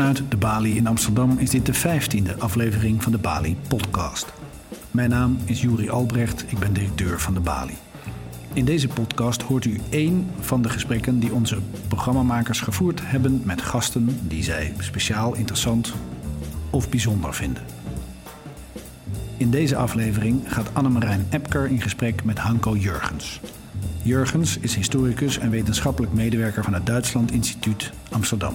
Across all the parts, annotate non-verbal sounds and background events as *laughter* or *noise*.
Vanuit de Bali in Amsterdam is dit de vijftiende aflevering van de Bali Podcast. Mijn naam is Juri Albrecht, ik ben directeur van de Bali. In deze podcast hoort u één van de gesprekken die onze programmamakers gevoerd hebben met gasten die zij speciaal interessant of bijzonder vinden. In deze aflevering gaat Annemarijn Epker in gesprek met Hanko Jurgens. Jurgens is historicus en wetenschappelijk medewerker van het Duitsland Instituut Amsterdam.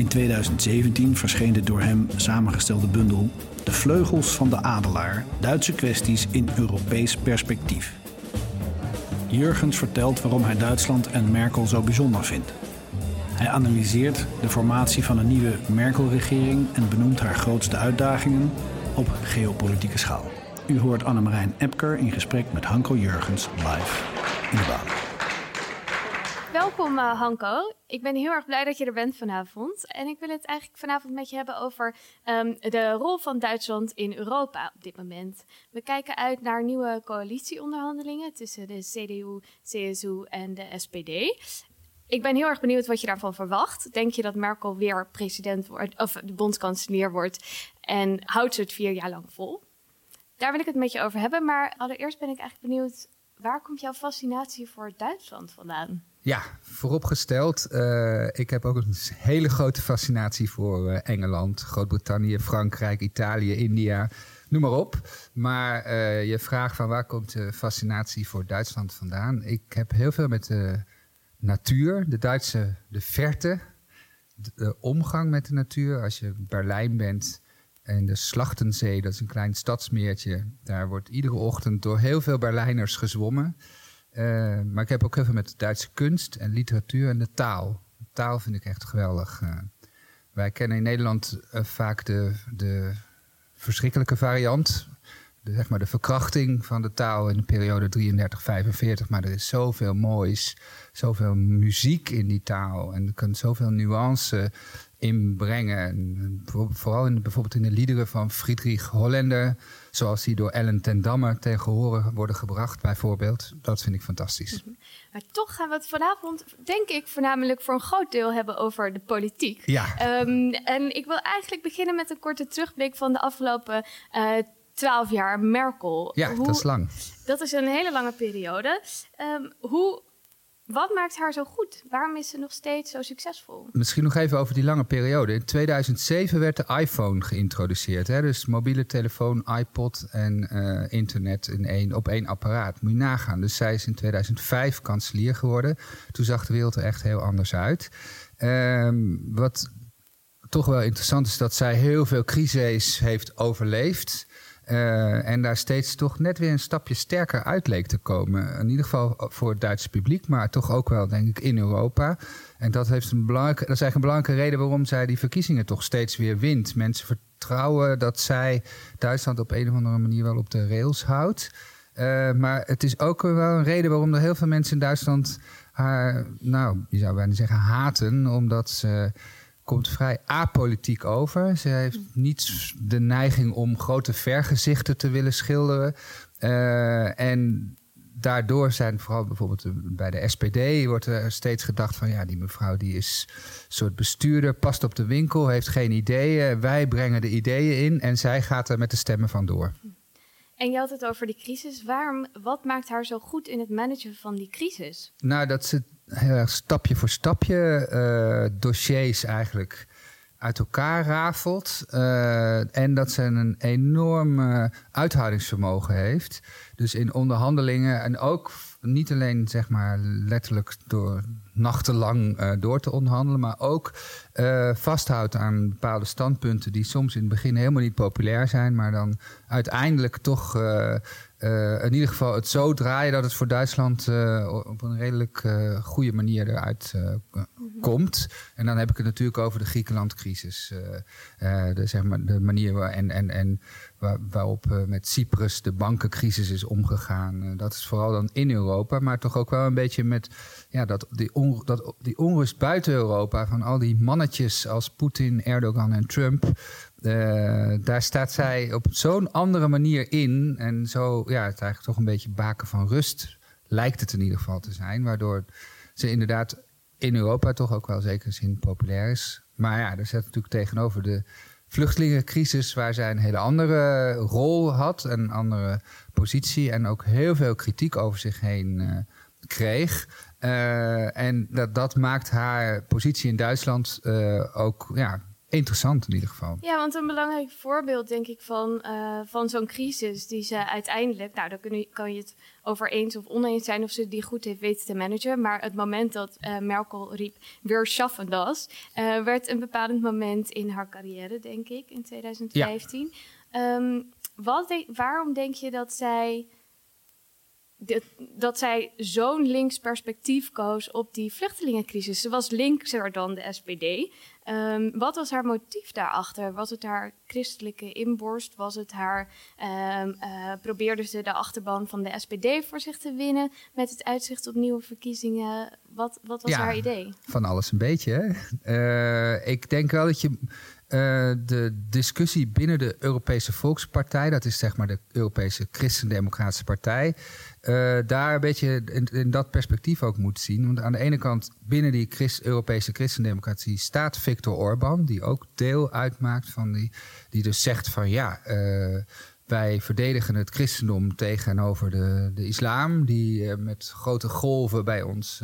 In 2017 verscheen de door hem samengestelde bundel De Vleugels van de Adelaar: Duitse kwesties in Europees perspectief. Jurgens vertelt waarom hij Duitsland en Merkel zo bijzonder vindt. Hij analyseert de formatie van een nieuwe Merkel-regering en benoemt haar grootste uitdagingen op geopolitieke schaal. U hoort Annemarijn Epker in gesprek met Hanko Jurgens live in de baan. Welkom uh, Hanko. Ik ben heel erg blij dat je er bent vanavond. En ik wil het eigenlijk vanavond met je hebben over um, de rol van Duitsland in Europa op dit moment. We kijken uit naar nieuwe coalitieonderhandelingen tussen de CDU, CSU en de SPD. Ik ben heel erg benieuwd wat je daarvan verwacht. Denk je dat Merkel weer president wordt, of de bondskanselier wordt? En houdt ze het vier jaar lang vol? Daar wil ik het met je over hebben. Maar allereerst ben ik eigenlijk benieuwd, waar komt jouw fascinatie voor Duitsland vandaan? Ja, vooropgesteld. Uh, ik heb ook een hele grote fascinatie voor uh, Engeland, Groot-Brittannië, Frankrijk, Italië, India, noem maar op. Maar uh, je vraag van waar komt de fascinatie voor Duitsland vandaan? Ik heb heel veel met de natuur, de Duitse, de verte, de, de omgang met de natuur. Als je in Berlijn bent en de Slachtenzee, dat is een klein stadsmeertje, daar wordt iedere ochtend door heel veel Berlijners gezwommen. Uh, maar ik heb ook heel veel met de Duitse kunst en literatuur en de taal. De taal vind ik echt geweldig. Uh, wij kennen in Nederland uh, vaak de, de verschrikkelijke variant. De, zeg maar de verkrachting van de taal in de periode 33-45. Maar er is zoveel moois, zoveel muziek in die taal. En er kan zoveel nuance inbrengen. Vooral in, bijvoorbeeld in de liederen van Friedrich Hollander, zoals die door Ellen ten Damme tegen horen worden gebracht, bijvoorbeeld. Dat vind ik fantastisch. Mhm. Maar toch gaan we het vanavond, denk ik, voornamelijk voor een groot deel hebben over de politiek. Ja. Um, en ik wil eigenlijk beginnen met een korte terugblik van de afgelopen uh, twaalf jaar Merkel. Ja, hoe, dat is lang. Dat is een hele lange periode. Um, hoe wat maakt haar zo goed? Waarom is ze nog steeds zo succesvol? Misschien nog even over die lange periode. In 2007 werd de iPhone geïntroduceerd. Hè? Dus mobiele telefoon, iPod en uh, internet in één, op één apparaat. Moet je nagaan. Dus zij is in 2005 kanselier geworden. Toen zag de wereld er echt heel anders uit. Um, wat toch wel interessant is dat zij heel veel crises heeft overleefd. Uh, en daar steeds toch net weer een stapje sterker uit leek te komen. In ieder geval voor het Duitse publiek, maar toch ook wel, denk ik, in Europa. En dat, heeft een belangrijke, dat is eigenlijk een belangrijke reden waarom zij die verkiezingen toch steeds weer wint. Mensen vertrouwen dat zij Duitsland op een of andere manier wel op de rails houdt. Uh, maar het is ook wel een reden waarom er heel veel mensen in Duitsland haar, nou, je zou bijna zeggen, haten. Omdat ze komt vrij apolitiek over. Ze heeft niet de neiging om grote vergezichten te willen schilderen. Uh, en daardoor zijn vooral bijvoorbeeld bij de SPD wordt er steeds gedacht van ja, die mevrouw die is een soort bestuurder, past op de winkel, heeft geen ideeën. Wij brengen de ideeën in en zij gaat er met de stemmen van door. En je had het over die crisis. Waarom, wat maakt haar zo goed in het managen van die crisis? Nou, dat ze heel erg stapje voor stapje uh, dossiers eigenlijk uit elkaar rafelt. Uh, en dat ze een enorm uithoudingsvermogen heeft. Dus in onderhandelingen en ook niet alleen zeg maar letterlijk door nachtenlang uh, door te onderhandelen, maar ook uh, vasthoudt aan bepaalde standpunten die soms in het begin helemaal niet populair zijn, maar dan uiteindelijk toch uh, in ieder geval het zo draaien dat het voor Duitsland op een redelijk goede manier eruit komt. En dan heb ik het natuurlijk over de Griekenland-crisis. de, zeg maar, de manier waar, en, en, en waar, waarop met Cyprus de bankencrisis is omgegaan. dat is vooral dan in Europa, maar toch ook wel een beetje met ja, dat, die, on, dat, die onrust buiten Europa van al die mannetjes als Poetin, Erdogan en Trump. Uh, daar staat zij op zo'n andere manier in. En zo, ja, het eigenlijk toch een beetje baken van rust, lijkt het in ieder geval te zijn. Waardoor ze inderdaad in Europa toch ook wel zeker zin populair is. Maar ja, er zit natuurlijk tegenover de vluchtelingencrisis, waar zij een hele andere rol had, een andere positie en ook heel veel kritiek over zich heen uh, kreeg. Uh, en dat, dat maakt haar positie in Duitsland uh, ook ja, interessant in ieder geval. Ja, want een belangrijk voorbeeld, denk ik, van, uh, van zo'n crisis die ze uiteindelijk, nou, daar kun je, kan je het over eens of oneens zijn of ze die goed heeft weten te managen. Maar het moment dat Merkel riep, weer schaffen das, werd een bepalend moment in haar carrière, denk ik, in 2015. Ja. Um, wat de, waarom denk je dat zij dat, dat zij zo'n links perspectief koos op die vluchtelingencrisis. Ze was linkser dan de SPD. Um, wat was haar motief daarachter? Was het haar christelijke inborst? Was het haar. Um, uh, probeerde ze de achterban van de SPD voor zich te winnen met het uitzicht op nieuwe verkiezingen? Wat, wat was ja, haar idee? Van alles een beetje. Hè? Uh, ik denk wel dat je. Uh, de discussie binnen de Europese Volkspartij, dat is zeg maar de Europese Christendemocratische Partij, uh, daar een beetje in, dat perspectief ook moet zien. Want aan de ene kant binnen die Christ, Europese christendemocratie staat Viktor Orban, die ook deel uitmaakt van die, die dus zegt van ja, uh, wij verdedigen het christendom tegenover de, de islam, die met grote golven bij ons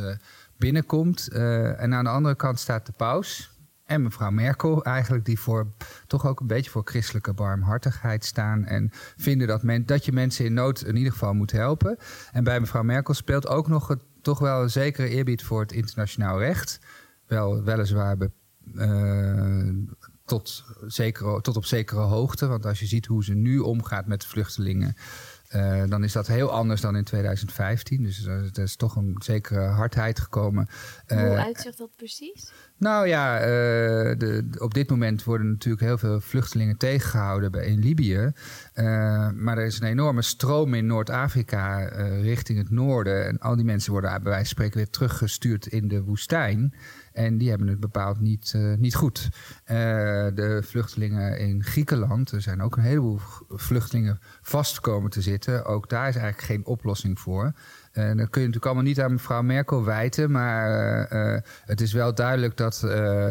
binnenkomt. en aan de andere kant staat de paus, en mevrouw Merkel eigenlijk, die voor toch ook een beetje voor christelijke barmhartigheid staan en vinden dat, men, dat je mensen in nood in ieder geval moet helpen. En bij mevrouw Merkel speelt ook nog het, toch wel een zekere eerbied voor het internationaal recht. Wel, weliswaar be, uh, tot, zekere, tot op zekere hoogte, want als je ziet hoe ze nu omgaat met vluchtelingen. Uh, dan is dat heel anders dan in 2015. Dus uh, er is toch een zekere hardheid gekomen. Uh, Hoe uitzicht dat precies? Nou ja, de, op dit moment worden natuurlijk heel veel vluchtelingen tegengehouden bij, in Libië. maar er is een enorme stroom in Noord-Afrika richting het noorden. En al die mensen worden bij wijze van spreken weer teruggestuurd in de woestijn. En die hebben het bepaald niet, uh, niet goed. Uh, de vluchtelingen in Griekenland, er zijn ook een heleboel vluchtelingen vast komen te zitten. Ook daar is eigenlijk geen oplossing voor. En dat kun je natuurlijk allemaal niet aan mevrouw Merkel wijten. Maar uh, het is wel duidelijk dat uh,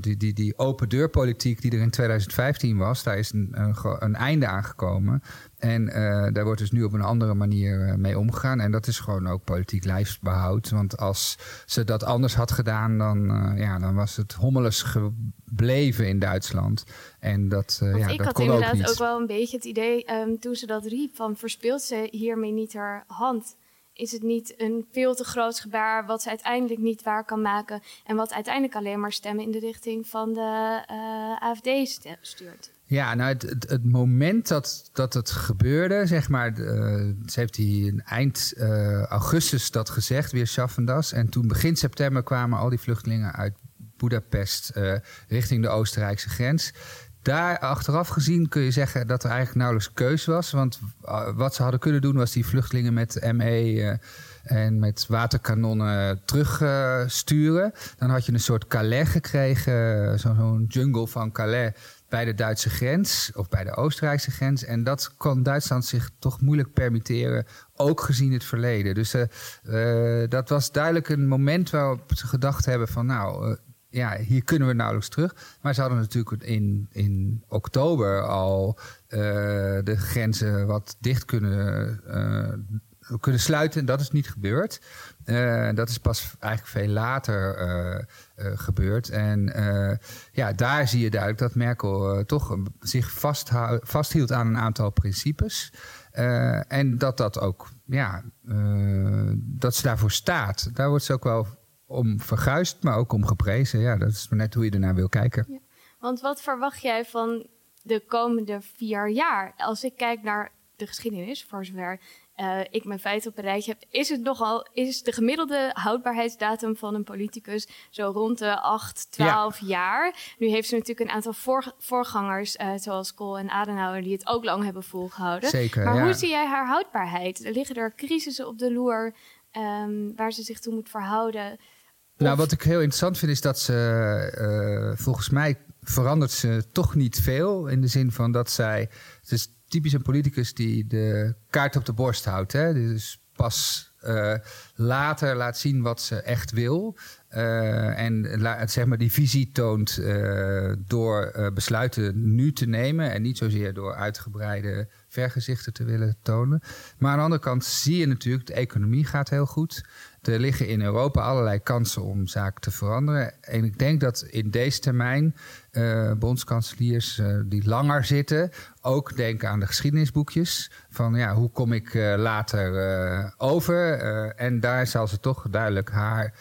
die, die, die open deurpolitiek die er in 2015 was, daar is een, een, een einde aan gekomen. En daar wordt dus nu op een andere manier mee omgegaan. En dat is gewoon ook politiek lijfsbehoud. Want als ze dat anders had gedaan, dan, ja, dan was het hommeles gebleven in Duitsland. En dat, ja, ik dat had kon inderdaad ook, niet. ook wel een beetje het idee, um, toen ze dat riep, van verspeelt ze hiermee niet haar hand? Is het niet een veel te groot gebaar wat ze uiteindelijk niet waar kan maken en wat uiteindelijk alleen maar stemmen in de richting van de uh, AFD stuurt? Ja, nou het, het, moment dat, dat het gebeurde, zeg maar, uh, ze heeft hij eind uh, augustus dat gezegd, weer Schaffendas. En toen begin september kwamen al die vluchtelingen uit Budapest richting de Oostenrijkse grens. Daar achteraf gezien kun je zeggen dat er eigenlijk nauwelijks keus was. Want wat ze hadden kunnen doen was die vluchtelingen met ME uh, en met waterkanonnen terugsturen. Dan had je een soort Calais gekregen, zo'n zo jungle van Calais bij de Duitse grens of bij de Oostenrijkse grens. En dat kon Duitsland zich toch moeilijk permitteren, ook gezien het verleden. Dus dat was duidelijk een moment waarop ze gedacht hebben van nou ja, hier kunnen we nauwelijks terug. Maar ze hadden natuurlijk in, in oktober al uh, de grenzen wat dicht kunnen, uh, kunnen sluiten. Dat is niet gebeurd. Uh, dat is pas eigenlijk veel later gebeurd. En ja, daar zie je duidelijk dat Merkel toch zich vasthield aan een aantal principes. en dat dat ook, ja, dat ze daarvoor staat. Daar wordt ze ook wel om verguisd, maar ook om geprezen. Ja, dat is net hoe je ernaar wil kijken. Ja. Want wat verwacht jij van de komende vier jaar? Als ik kijk naar de geschiedenis, voor zover uh, ik mijn feiten op een rijtje heb, is het nogal, is de gemiddelde houdbaarheidsdatum van een politicus zo rond de 8, 12 ja. jaar. Nu heeft ze natuurlijk een aantal voor, voorgangers, uh, zoals Kool en Adenauer, die het ook lang hebben volgehouden. Zeker, maar ja. hoe zie jij haar houdbaarheid? Er liggen er crisissen op de loer um, waar ze zich toe moet verhouden. Nou, wat ik heel interessant vind is dat ze, uh, volgens mij verandert ze toch niet veel. In de zin van dat zij, het is typisch een politicus die de kaart op de borst houdt. Hè? Dus pas later laat zien wat ze echt wil. en zeg maar die visie toont door besluiten nu te nemen en niet zozeer door uitgebreide vergezichten te willen tonen. Maar aan de andere kant zie je natuurlijk, de economie gaat heel goed. Er liggen in Europa allerlei kansen om zaken te veranderen. En ik denk dat in deze termijn uh, bondskanseliers uh, die langer zitten, ook denken aan de geschiedenisboekjes. Van ja, hoe kom ik uh, later over? en daar zal ze toch duidelijk haar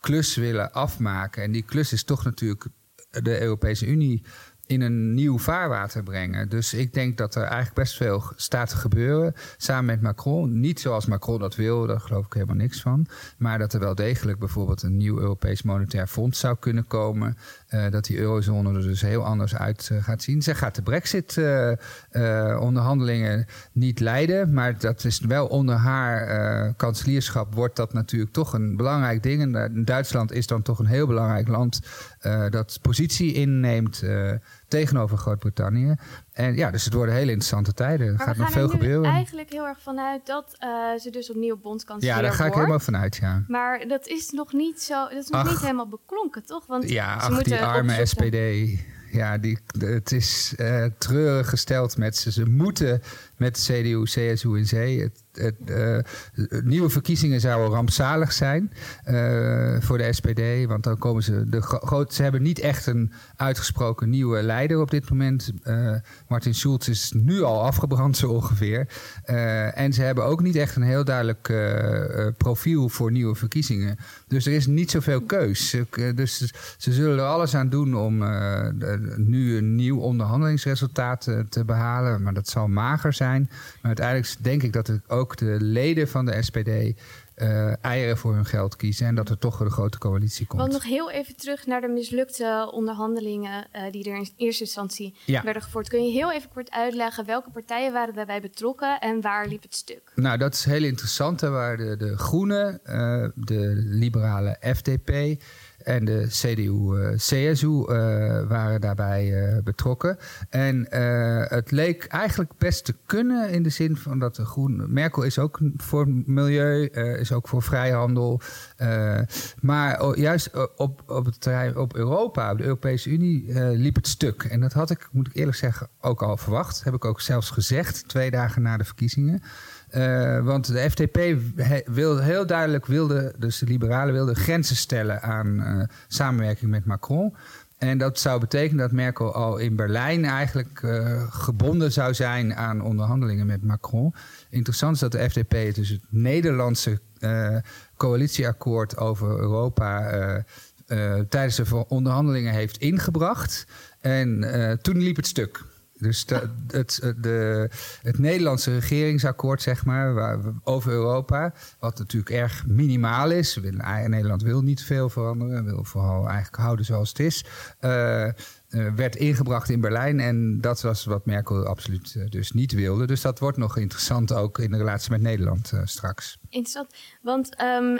klus willen afmaken. En die klus is toch natuurlijk de Europese Unie in een nieuw vaarwater brengen. Dus ik denk dat er eigenlijk best veel staat te gebeuren samen met Macron. Niet zoals Macron dat wil, daar geloof ik helemaal niks van. Maar dat er wel degelijk bijvoorbeeld een nieuw Europees Monetair Fonds zou kunnen komen. Uh, dat die eurozone er dus heel anders uit uh, gaat zien. Zij gaat de brexit-onderhandelingen uh, niet leiden. Maar dat is wel onder haar kanselierschap wordt dat natuurlijk toch een belangrijk ding. En Duitsland is dan toch een heel belangrijk land dat positie inneemt tegenover Groot-Brittannië. En ja, dus het worden hele interessante tijden. Er gaat nog veel gebeuren. eigenlijk heel erg vanuit dat uh, ze dus opnieuw bondskanselier Ja, daar ga ik helemaal vanuit, ja. Maar dat is nog niet zo, dat is nog niet helemaal beklonken, toch? Want ja, ze ach, die arme SPD. Ja, die, het is uh, treurig gesteld met ze. Ze moeten met CDU, CSU en C. Het, uh, nieuwe verkiezingen zouden rampzalig zijn uh, voor de SPD. Want dan komen ze. De groot, ze hebben niet echt een uitgesproken nieuwe leider op dit moment. Uh, Martin Schulz is nu al afgebrand, zo ongeveer. en ze hebben ook niet echt een heel duidelijk profiel voor nieuwe verkiezingen. Dus er is niet zoveel keus. dus ze zullen er alles aan doen om nu een nieuw onderhandelingsresultaat te behalen. Maar dat zal mager zijn. Maar uiteindelijk denk ik dat het ook de leden van de SPD uh, eieren voor hun geld kiezen en dat er toch een grote coalitie komt. Want nog heel even terug naar de mislukte onderhandelingen uh, die er in eerste instantie werden gevoerd. Kun je heel even kort uitleggen welke partijen waren daarbij betrokken en waar liep het stuk? Nou, dat is heel interessant. Daar waren de, de Groenen, uh, de liberale FDP, en de CDU-CSU uh, uh, waren daarbij uh, betrokken. En het leek eigenlijk best te kunnen in de zin van dat de Groen... Merkel is ook voor milieu, is ook voor vrijhandel. maar juist op, op het terrein, op Europa, op de Europese Unie, liep het stuk. En dat had ik, moet ik eerlijk zeggen, ook al verwacht. Heb ik ook zelfs gezegd, twee dagen na de verkiezingen. Uh, want de FDP wilde heel duidelijk, wilde, dus de liberalen wilden grenzen stellen aan uh, samenwerking met Macron. En dat zou betekenen dat Merkel al in Berlijn eigenlijk uh, gebonden zou zijn aan onderhandelingen met Macron. Interessant is dat de FDP dus het Nederlandse coalitieakkoord over Europa tijdens de onderhandelingen heeft ingebracht. En toen liep het stuk. Dus het, de, het Nederlandse regeringsakkoord, zeg maar, over Europa, wat natuurlijk erg minimaal is. Nederland wil niet veel veranderen, wil vooral eigenlijk houden zoals het is. Uh, werd ingebracht in Berlijn. En dat was wat Merkel absoluut dus niet wilde. Dus dat wordt nog interessant ook in de relatie met Nederland straks. Interessant, want um,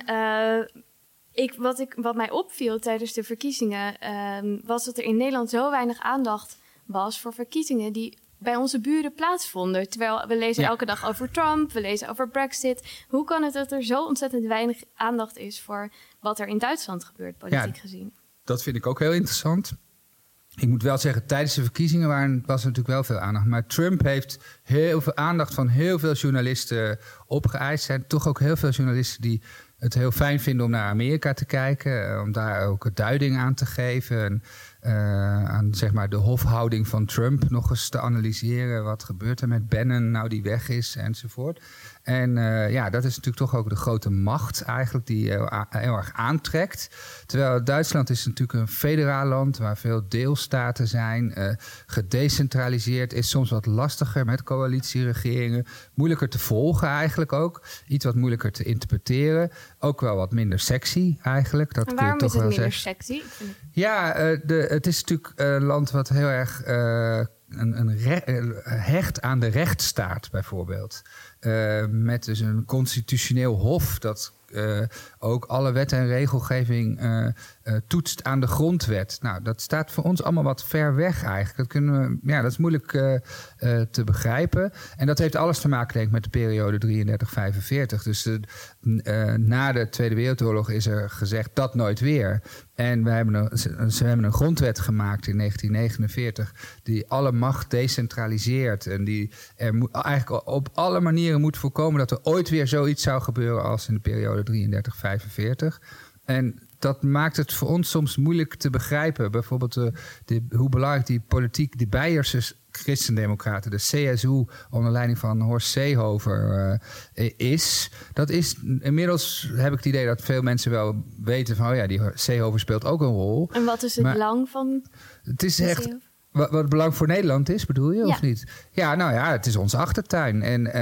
ik, wat, ik, wat mij opviel tijdens de verkiezingen... Um, was dat er in Nederland zo weinig aandacht was voor verkiezingen die bij onze buren plaatsvonden. Terwijl we lezen elke dag over Trump, we lezen over Brexit. Hoe kan het dat er zo ontzettend weinig aandacht is voor wat er in Duitsland gebeurt, politiek gezien? Dat vind ik ook heel interessant. Ik moet wel zeggen, tijdens de verkiezingen waren, was er natuurlijk wel veel aandacht. Maar Trump heeft heel veel aandacht van heel veel journalisten opgeëist. Er zijn toch ook heel veel journalisten die het heel fijn vinden om naar Amerika te kijken. Eh, om daar ook een duiding aan te geven. En, uh, aan zeg maar, de hofhouding van Trump nog eens te analyseren. Wat gebeurt er met Bannon nou die weg is enzovoort. En uh, ja, dat is natuurlijk toch ook de grote macht eigenlijk die heel, heel, erg aantrekt. Terwijl Duitsland is natuurlijk een federaal land waar veel deelstaten zijn. Uh, gedecentraliseerd is soms wat lastiger met coalitieregeringen. Moeilijker te volgen eigenlijk ook. Iets wat moeilijker te interpreteren. Ook wel wat minder sexy eigenlijk. Dat en waarom kun je toch is het wel minder sexy? Ja, de, het is natuurlijk een land wat heel erg een, een hecht aan de rechtsstaat bijvoorbeeld. Met dus een constitutioneel hof dat ook alle wet en regelgeving toetst aan de grondwet. Nou, dat staat voor ons allemaal wat ver weg eigenlijk. Dat, kunnen we, ja, dat is moeilijk te begrijpen. En dat heeft alles te maken denk ik, met de periode 33-45. Dus na de Tweede Wereldoorlog is er gezegd dat nooit weer. En we hebben een, ze hebben een grondwet gemaakt in 1949 die alle macht decentraliseert en die er eigenlijk op alle manieren moet voorkomen dat er ooit weer zoiets zou gebeuren als in de periode 33-45. En dat maakt het voor ons soms moeilijk te begrijpen. Bijvoorbeeld de, de, hoe belangrijk die politiek, die Beierse christendemocraten, de CSU onder leiding van Horst Seehofer uh, is. Dat is inmiddels heb ik het idee dat veel mensen wel weten van, oh ja, die Seehofer speelt ook een rol. En wat is het belang van? Het is echt wat, wat belang voor Nederland is, bedoel je, of niet? Ja, nou ja, het is onze achtertuin. En uh,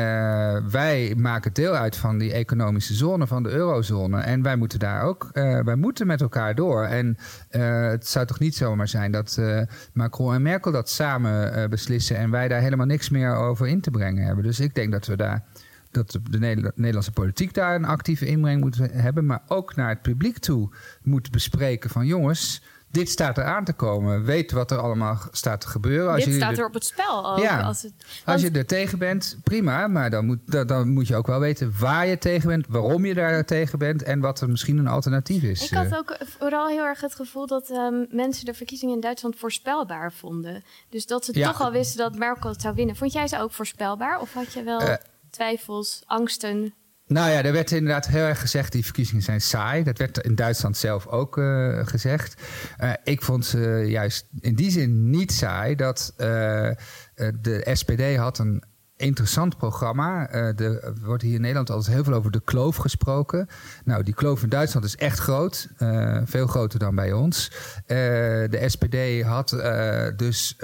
wij maken deel uit van die economische zone, van de eurozone. En wij moeten daar ook, uh, wij moeten met elkaar door. En uh, het zou toch niet zomaar zijn dat Macron en Merkel dat samen beslissen... en wij daar helemaal niks meer over in te brengen hebben. Dus ik denk dat we daar dat de Nederlandse politiek daar een actieve inbreng moet hebben, maar ook naar het publiek toe moet bespreken van jongens, dit staat er aan te komen. Weet wat er allemaal staat te gebeuren. Als dit staat er op het spel ook. Ja, als, het, als je er tegen bent, prima. Maar dan moet, dan, moet je ook wel weten waar je tegen bent, waarom je daar tegen bent en wat er misschien een alternatief is. Ik had ook vooral heel erg het gevoel dat um, mensen de verkiezingen in Duitsland voorspelbaar vonden. Dus dat ze toch al wisten dat Merkel het zou winnen. Vond jij ze ook voorspelbaar? Of had je wel uh, twijfels, angsten? Nou ja, er werd inderdaad heel erg gezegd, die verkiezingen zijn saai. Dat werd in Duitsland zelf ook uh, gezegd. Uh, ik vond ze juist in die zin niet saai dat uh, de SPD had een interessant programma. Uh, er wordt hier in Nederland altijd heel veel over de kloof gesproken. Nou, die kloof in Duitsland is echt groot. Uh, veel groter dan bij ons. Uh, de SPD had dus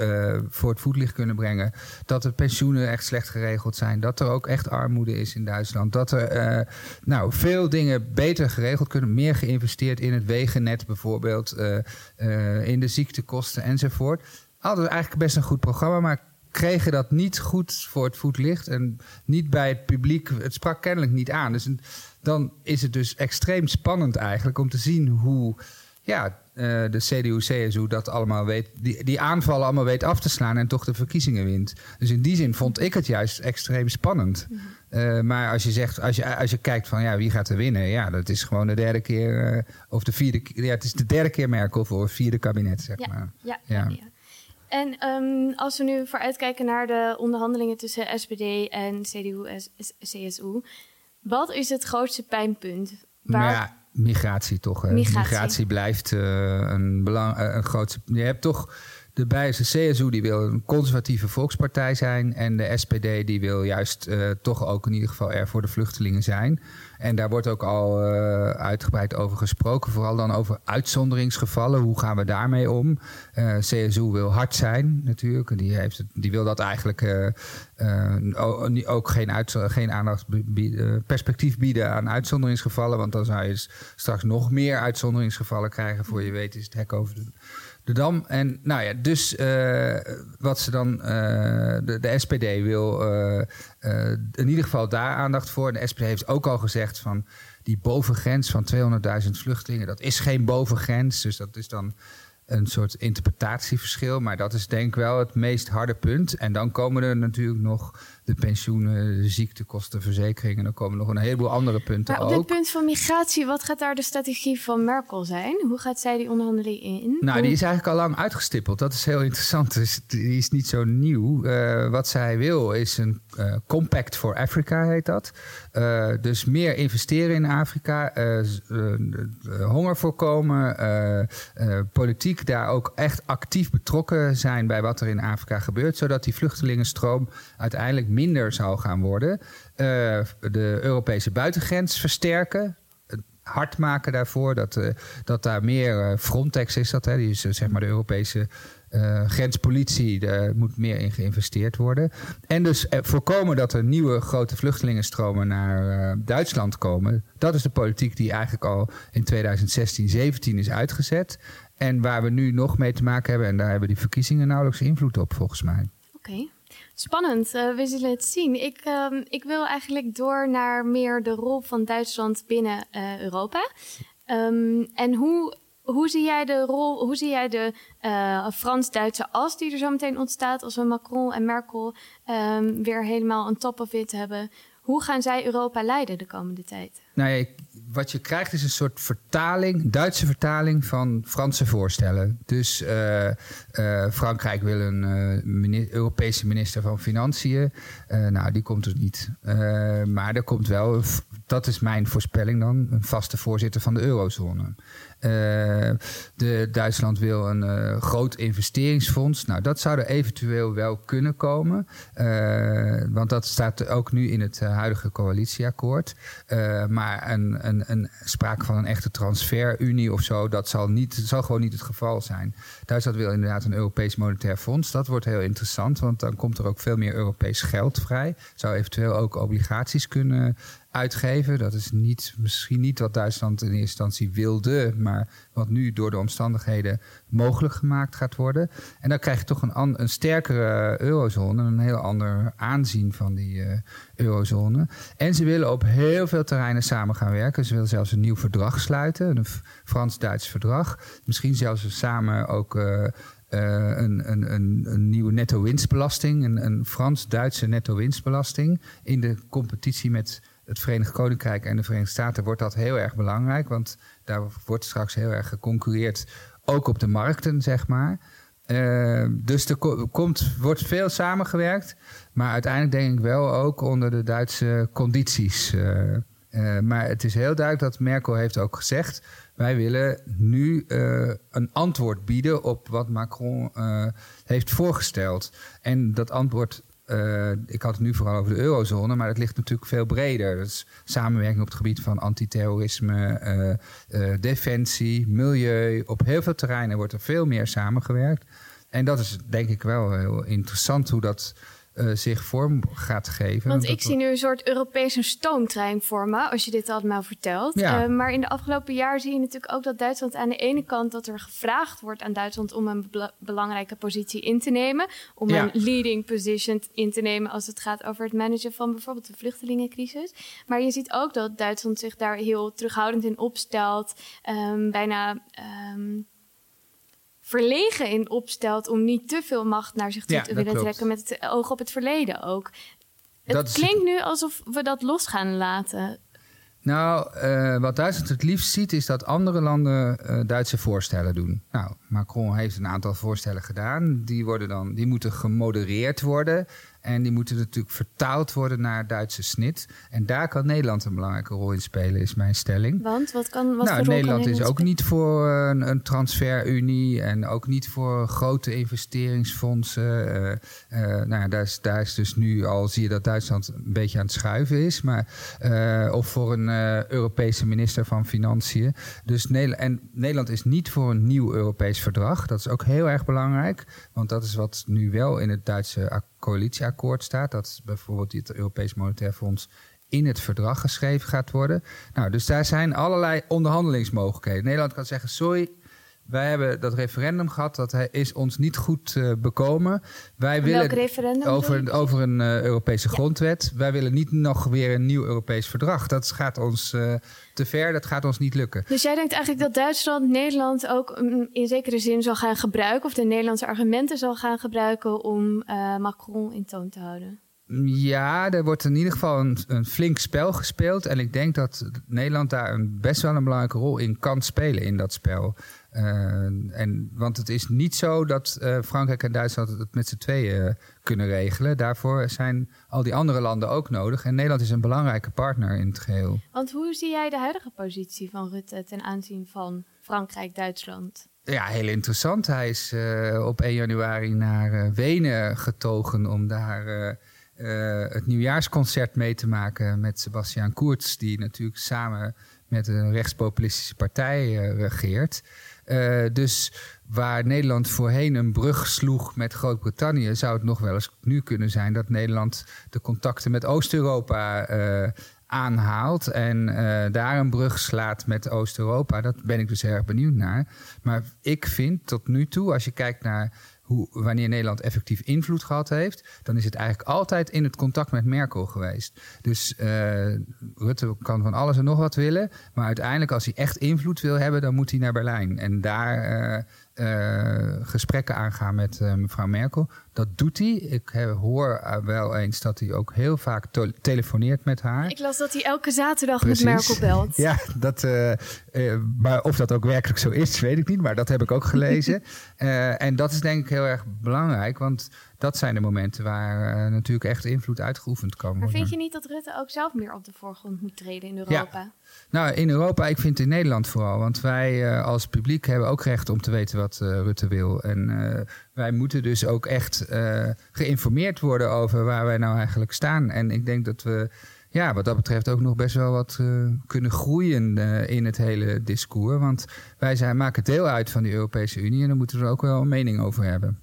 voor het voetlicht kunnen brengen dat de pensioenen echt slecht geregeld zijn. Dat er ook echt armoede is in Duitsland. Dat er nou, veel dingen beter geregeld kunnen. Meer geïnvesteerd in het wegennet bijvoorbeeld. in de ziektekosten enzovoort. Hadden eigenlijk best een goed programma, maar kregen dat niet goed voor het voetlicht en niet bij het publiek. Het sprak kennelijk niet aan. Dus dan is het dus extreem spannend eigenlijk om te zien hoe ja, uh, de CDU-CSU dat allemaal weet, die, die aanvallen allemaal weet af te slaan en toch de verkiezingen wint. Dus in die zin vond ik het juist extreem spannend. Uh, maar als je zegt, als je, als je kijkt van ja, wie gaat er winnen? Ja, dat is gewoon de derde keer, uh, of de vierde ja, het is de derde keer Merkel voor het vierde kabinet, zeg ja, maar. ja. ja. ja. En um, als we nu vooruitkijken naar de onderhandelingen tussen SPD en CDU-CSU, wat is het grootste pijnpunt? Waar... Ja, migratie toch. Migratie. migratie. blijft uh, een, belang, uh, een grootste. Je hebt toch de Bijse CSU die wil een conservatieve volkspartij zijn. En de SPD die wil juist uh, toch ook in ieder geval er voor de vluchtelingen zijn. En daar wordt ook al uh, uitgebreid over gesproken. Vooral dan over uitzonderingsgevallen. Hoe gaan we daarmee om? Eh, CSU wil hard zijn natuurlijk. Die, heeft die wil dat eigenlijk ook geen, geen aandacht bieden, perspectief bieden aan uitzonderingsgevallen. Want dan zou je straks nog meer uitzonderingsgevallen krijgen. Voor je weet is het hek over de de. En nou ja, dus uh, wat ze dan, uh, de, de, SPD wil uh, in ieder geval daar aandacht voor. De SPD heeft ook al gezegd van die bovengrens van 200.000 vluchtelingen, dat is geen bovengrens. Dus dat is dan een soort interpretatieverschil. Maar dat is denk ik wel het meest harde punt. En dan komen er natuurlijk nog de pensioenen, de ziektekosten, verzekeringen. Dan komen nog een heleboel andere punten maar op dit punt van migratie, wat gaat daar de strategie van Merkel zijn? Hoe gaat zij die onderhandeling in? Nou, die is eigenlijk al lang uitgestippeld. Dat is heel interessant. Dus die is niet zo nieuw. Uh, wat zij wil is een uh, Compact for Africa, heet dat. Uh, dus meer investeren in Afrika, honger voorkomen, politiek daar ook echt actief betrokken zijn bij wat er in Afrika gebeurt, zodat die vluchtelingenstroom uiteindelijk minder zou gaan worden. Uh, de Europese buitengrens versterken hard maken daarvoor. Dat, uh, dat daar meer uh, Frontex is dat, hè, die is zeg maar de Europese grenspolitie, daar moet meer in geïnvesteerd worden. En dus voorkomen dat er nieuwe grote vluchtelingenstromen naar Duitsland komen. Dat is de politiek die eigenlijk al in 2016, 17 is uitgezet. En waar we nu nog mee te maken hebben, en daar hebben die verkiezingen nauwelijks invloed op, volgens mij. Oké. Spannend, uh, we zullen het zien. Ik, uh, ik wil eigenlijk door naar meer de rol van Duitsland binnen uh, Europa. Um, en hoe, hoe zie jij de rol, hoe zie jij de uh, Frans-Duitse as die er zo meteen ontstaat als we Macron en Merkel um, weer helemaal on top of it hebben? Hoe gaan zij Europa leiden de komende tijd? Nou ja, wat je krijgt is een soort vertaling, Duitse vertaling van Franse voorstellen. Dus uh, uh, Frankrijk wil een mini Europese minister van Financiën. nou, die komt er niet. maar er komt wel, dat is mijn voorspelling dan, een vaste voorzitter van de eurozone. Uh, de Duitsland wil een uh, groot investeringsfonds. Nou, dat zou er eventueel wel kunnen komen. Uh, want dat staat ook nu in het huidige coalitieakkoord. maar een, een, een sprake van een echte transferunie of zo, dat zal, niet, zal gewoon niet het geval zijn. Duitsland wil inderdaad een Europees Monetair Fonds. Dat wordt heel interessant, want dan komt er ook veel meer Europees geld vrij. Zou eventueel ook obligaties kunnen uitgeven. Dat is niet, misschien niet wat Duitsland in eerste instantie wilde, maar wat nu door de omstandigheden mogelijk gemaakt gaat worden. En dan krijg je toch een, een sterkere eurozone, een heel ander aanzien van die uh, eurozone. En ze willen op heel veel terreinen samen gaan werken. Ze willen zelfs een nieuw verdrag sluiten, een Frans-Duits verdrag. Misschien zelfs samen ook. Uh, uh, een, een, een, een, nieuwe netto-winstbelasting, een, een Frans-Duitse netto-winstbelasting in de competitie met het Verenigd Koninkrijk en de Verenigde Staten wordt dat heel erg belangrijk. Want daar wordt straks heel erg geconcurreerd, ook op de markten, zeg maar. Uh, dus er komt, wordt veel samengewerkt. Maar uiteindelijk denk ik wel ook onder de Duitse condities. Uh, uh, maar het is heel duidelijk dat Merkel heeft ook gezegd... wij willen nu een antwoord bieden op wat Macron heeft voorgesteld. En dat antwoord uh, ik had het nu vooral over de eurozone, maar het ligt natuurlijk veel breder. Dus samenwerking op het gebied van antiterrorisme, uh, defensie, milieu. Op heel veel terreinen wordt er veel meer samengewerkt. En dat is denk ik wel heel interessant hoe dat uh, zich vorm gaat geven. Want ik zie nu een soort Europese stoomtrein vormen, als je dit allemaal vertelt. Ja. Uh, maar in de afgelopen jaar zie je natuurlijk ook dat Duitsland aan de ene kant dat er gevraagd wordt aan Duitsland om een be belangrijke positie in te nemen. Om ja. een leading position in te nemen als het gaat over het managen van bijvoorbeeld de vluchtelingencrisis. Maar je ziet ook dat Duitsland zich daar heel terughoudend in opstelt. Um, bijna. Um, verlegen in opstelt om niet te veel macht naar zich toe ja, te willen klopt. trekken met het oog op het verleden ook. Het dat klinkt nu alsof we dat los gaan laten. Nou, uh, wat Duitsland het liefst ziet, is dat andere landen uh, Duitse voorstellen doen. Nou, Macron heeft een aantal voorstellen gedaan. Die, worden dan, die moeten gemodereerd worden. En die moeten natuurlijk vertaald worden naar Duitse snit. En daar kan Nederland een belangrijke rol in spelen, is mijn stelling. Want wat kan wat nou, Nederland is ook niet voor een, een, transferunie en ook niet voor grote investeringsfondsen. Uh, uh, nou, daar is, daar is dus nu al zie je dat Duitsland een beetje aan het schuiven is. Maar, uh, of voor een Europese minister van Financiën. Dus Nederland, en Nederland is niet voor een nieuw Europees verdrag. Dat is ook heel erg belangrijk. Want dat is wat nu wel in het Duitse coalitieakkoord staat. Dat bijvoorbeeld het Europees Monetair Fonds in het verdrag geschreven gaat worden. Nou, dus daar zijn allerlei onderhandelingsmogelijkheden. Nederland kan zeggen: sorry, wij hebben dat referendum gehad, dat is ons niet goed uh, bekomen. Wij willen referendum over, over een uh, Europese ja. grondwet. Wij willen niet nog weer een nieuw Europees verdrag. Dat gaat ons uh, te ver, dat gaat ons niet lukken. Dus jij denkt eigenlijk dat Duitsland Nederland ook um, in zekere zin zal gaan gebruiken, of de Nederlandse argumenten zal gaan gebruiken om Macron in toon te houden? Ja, er wordt in ieder geval een, een, flink spel gespeeld. En ik denk dat Nederland daar een, best wel een belangrijke rol in kan spelen in dat spel. Uh, en, want het is niet zo dat uh, Frankrijk en Duitsland het met z'n tweeën uh, kunnen regelen. Daarvoor zijn al die andere landen ook nodig. En Nederland is een belangrijke partner in het geheel. Want hoe zie jij de huidige positie van Rutte ten aanzien van Frankrijk-Duitsland? Ja, heel interessant. Hij is op 1 januari naar Wenen getogen om daar uh, het nieuwjaarsconcert mee te maken met Sebastian Kurz, die natuurlijk samen met een rechtspopulistische partij uh, regeert. Uh, dus waar Nederland voorheen een brug sloeg met Groot-Brittannië, zou het nog wel eens nu kunnen zijn dat Nederland de contacten met Oost-Europa aanhaalt en daar een brug slaat met Oost-Europa. Dat ben ik dus erg benieuwd naar. Maar ik vind tot nu toe, als je kijkt naar hoe, wanneer Nederland effectief invloed gehad heeft, dan is het eigenlijk altijd in het contact met Merkel geweest. Dus uh, Rutte kan van alles en nog wat willen, maar uiteindelijk als hij echt invloed wil hebben, dan moet hij naar Berlijn. En daar uh, uh, gesprekken aangaan met mevrouw Merkel. Dat doet hij. Ik hoor wel eens dat hij ook heel vaak telefoneert met haar. Ik las dat hij elke zaterdag met Merkel belt. *laughs* Ja, dat, maar of dat ook werkelijk zo is, weet ik niet. Maar dat heb ik ook gelezen. *laughs* en dat is denk ik heel erg belangrijk, want dat zijn de momenten waar uh, natuurlijk echt invloed uitgeoefend kan worden. Maar vind je niet dat Rutte ook zelf meer op de voorgrond moet treden in Europa? Ja. Nou, in Europa, ik vind in Nederland vooral. Want wij uh, als publiek hebben ook recht om te weten wat uh, Rutte wil. En wij moeten dus ook echt geïnformeerd worden over waar wij nou eigenlijk staan. En ik denk dat we ja, wat dat betreft ook nog best wel wat uh, kunnen groeien uh, in het hele discours. Want wij zijn, maken deel uit van de Europese Unie en daar moeten we er ook wel een mening over hebben.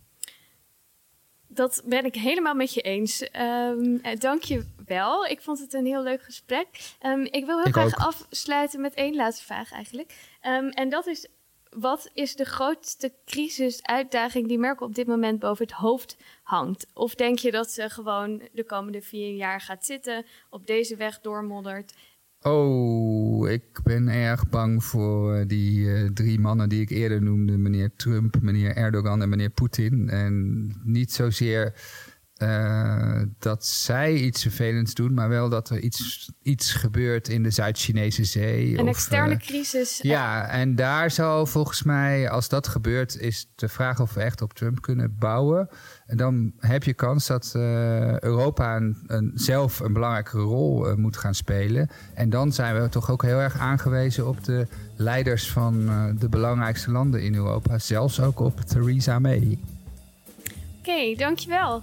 Dat ben ik helemaal met je eens. Um, dank je wel. Ik vond het een heel leuk gesprek. Um, ik wil heel ik graag ook. afsluiten met één laatste vraag eigenlijk. Um, en dat is, wat is de grootste crisisuitdaging die Merkel op dit moment boven het hoofd hangt? Of denk je dat ze gewoon de komende vier jaar gaat zitten, op deze weg doormoddert Oh, ik ben erg bang voor eh, die uh, drie mannen die ik eerder noemde: meneer Trump, meneer Erdogan en meneer Poetin. En niet zozeer uh, dat zij iets vervelends doen, maar wel dat er iets, iets gebeurt in de Zuid-Chinese zee. Een of, externe crisis. Ja, en daar zal volgens mij, als dat gebeurt, is de vraag of we echt op Trump kunnen bouwen. En dan heb je kans dat uh, Europa een, een, zelf een belangrijke rol moet gaan spelen. En dan zijn we toch ook heel erg aangewezen op de leiders van de belangrijkste landen in Europa. Zelfs ook op Theresa May. Oké, okay, dankjewel.